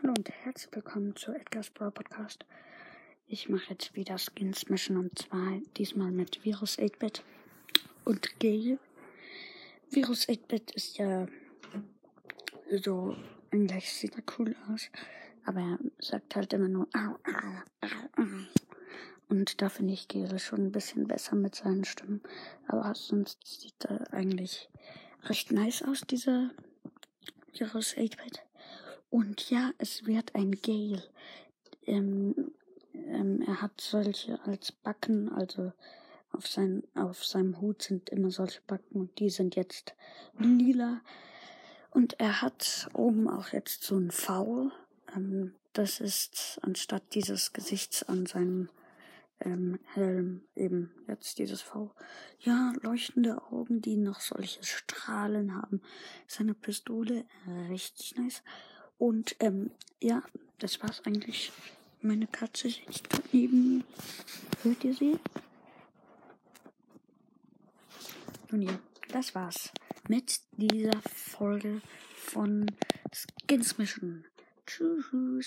Hallo und herzlich willkommen zu Edgar's Brawl Podcast. Ich mache jetzt wieder Skins Mission und zwar diesmal mit Virus 8-Bit und Gale. Virus 8-Bit ist ja so, eigentlich sieht er cool aus, aber er sagt halt immer nur au, au, au, au. Und da finde ich Gale schon ein bisschen besser mit seinen Stimmen. Aber sonst sieht er eigentlich recht nice aus, dieser Virus 8-Bit. Und ja, es wird ein Gale. Ähm, ähm, er hat solche als Backen, also auf, sein, auf seinem Hut sind immer solche Backen und die sind jetzt lila. Und er hat oben auch jetzt so ein V. Ähm, das ist anstatt dieses Gesichts an seinem ähm, Helm eben jetzt dieses V. Ja, leuchtende Augen, die noch solche Strahlen haben. Seine Pistole, äh, richtig nice. Und ähm, ja, das war's eigentlich. Meine Katze sitzt neben mir. Hört ihr sie? Und ja, das war's mit dieser Folge von Skins Mission. Tschüss.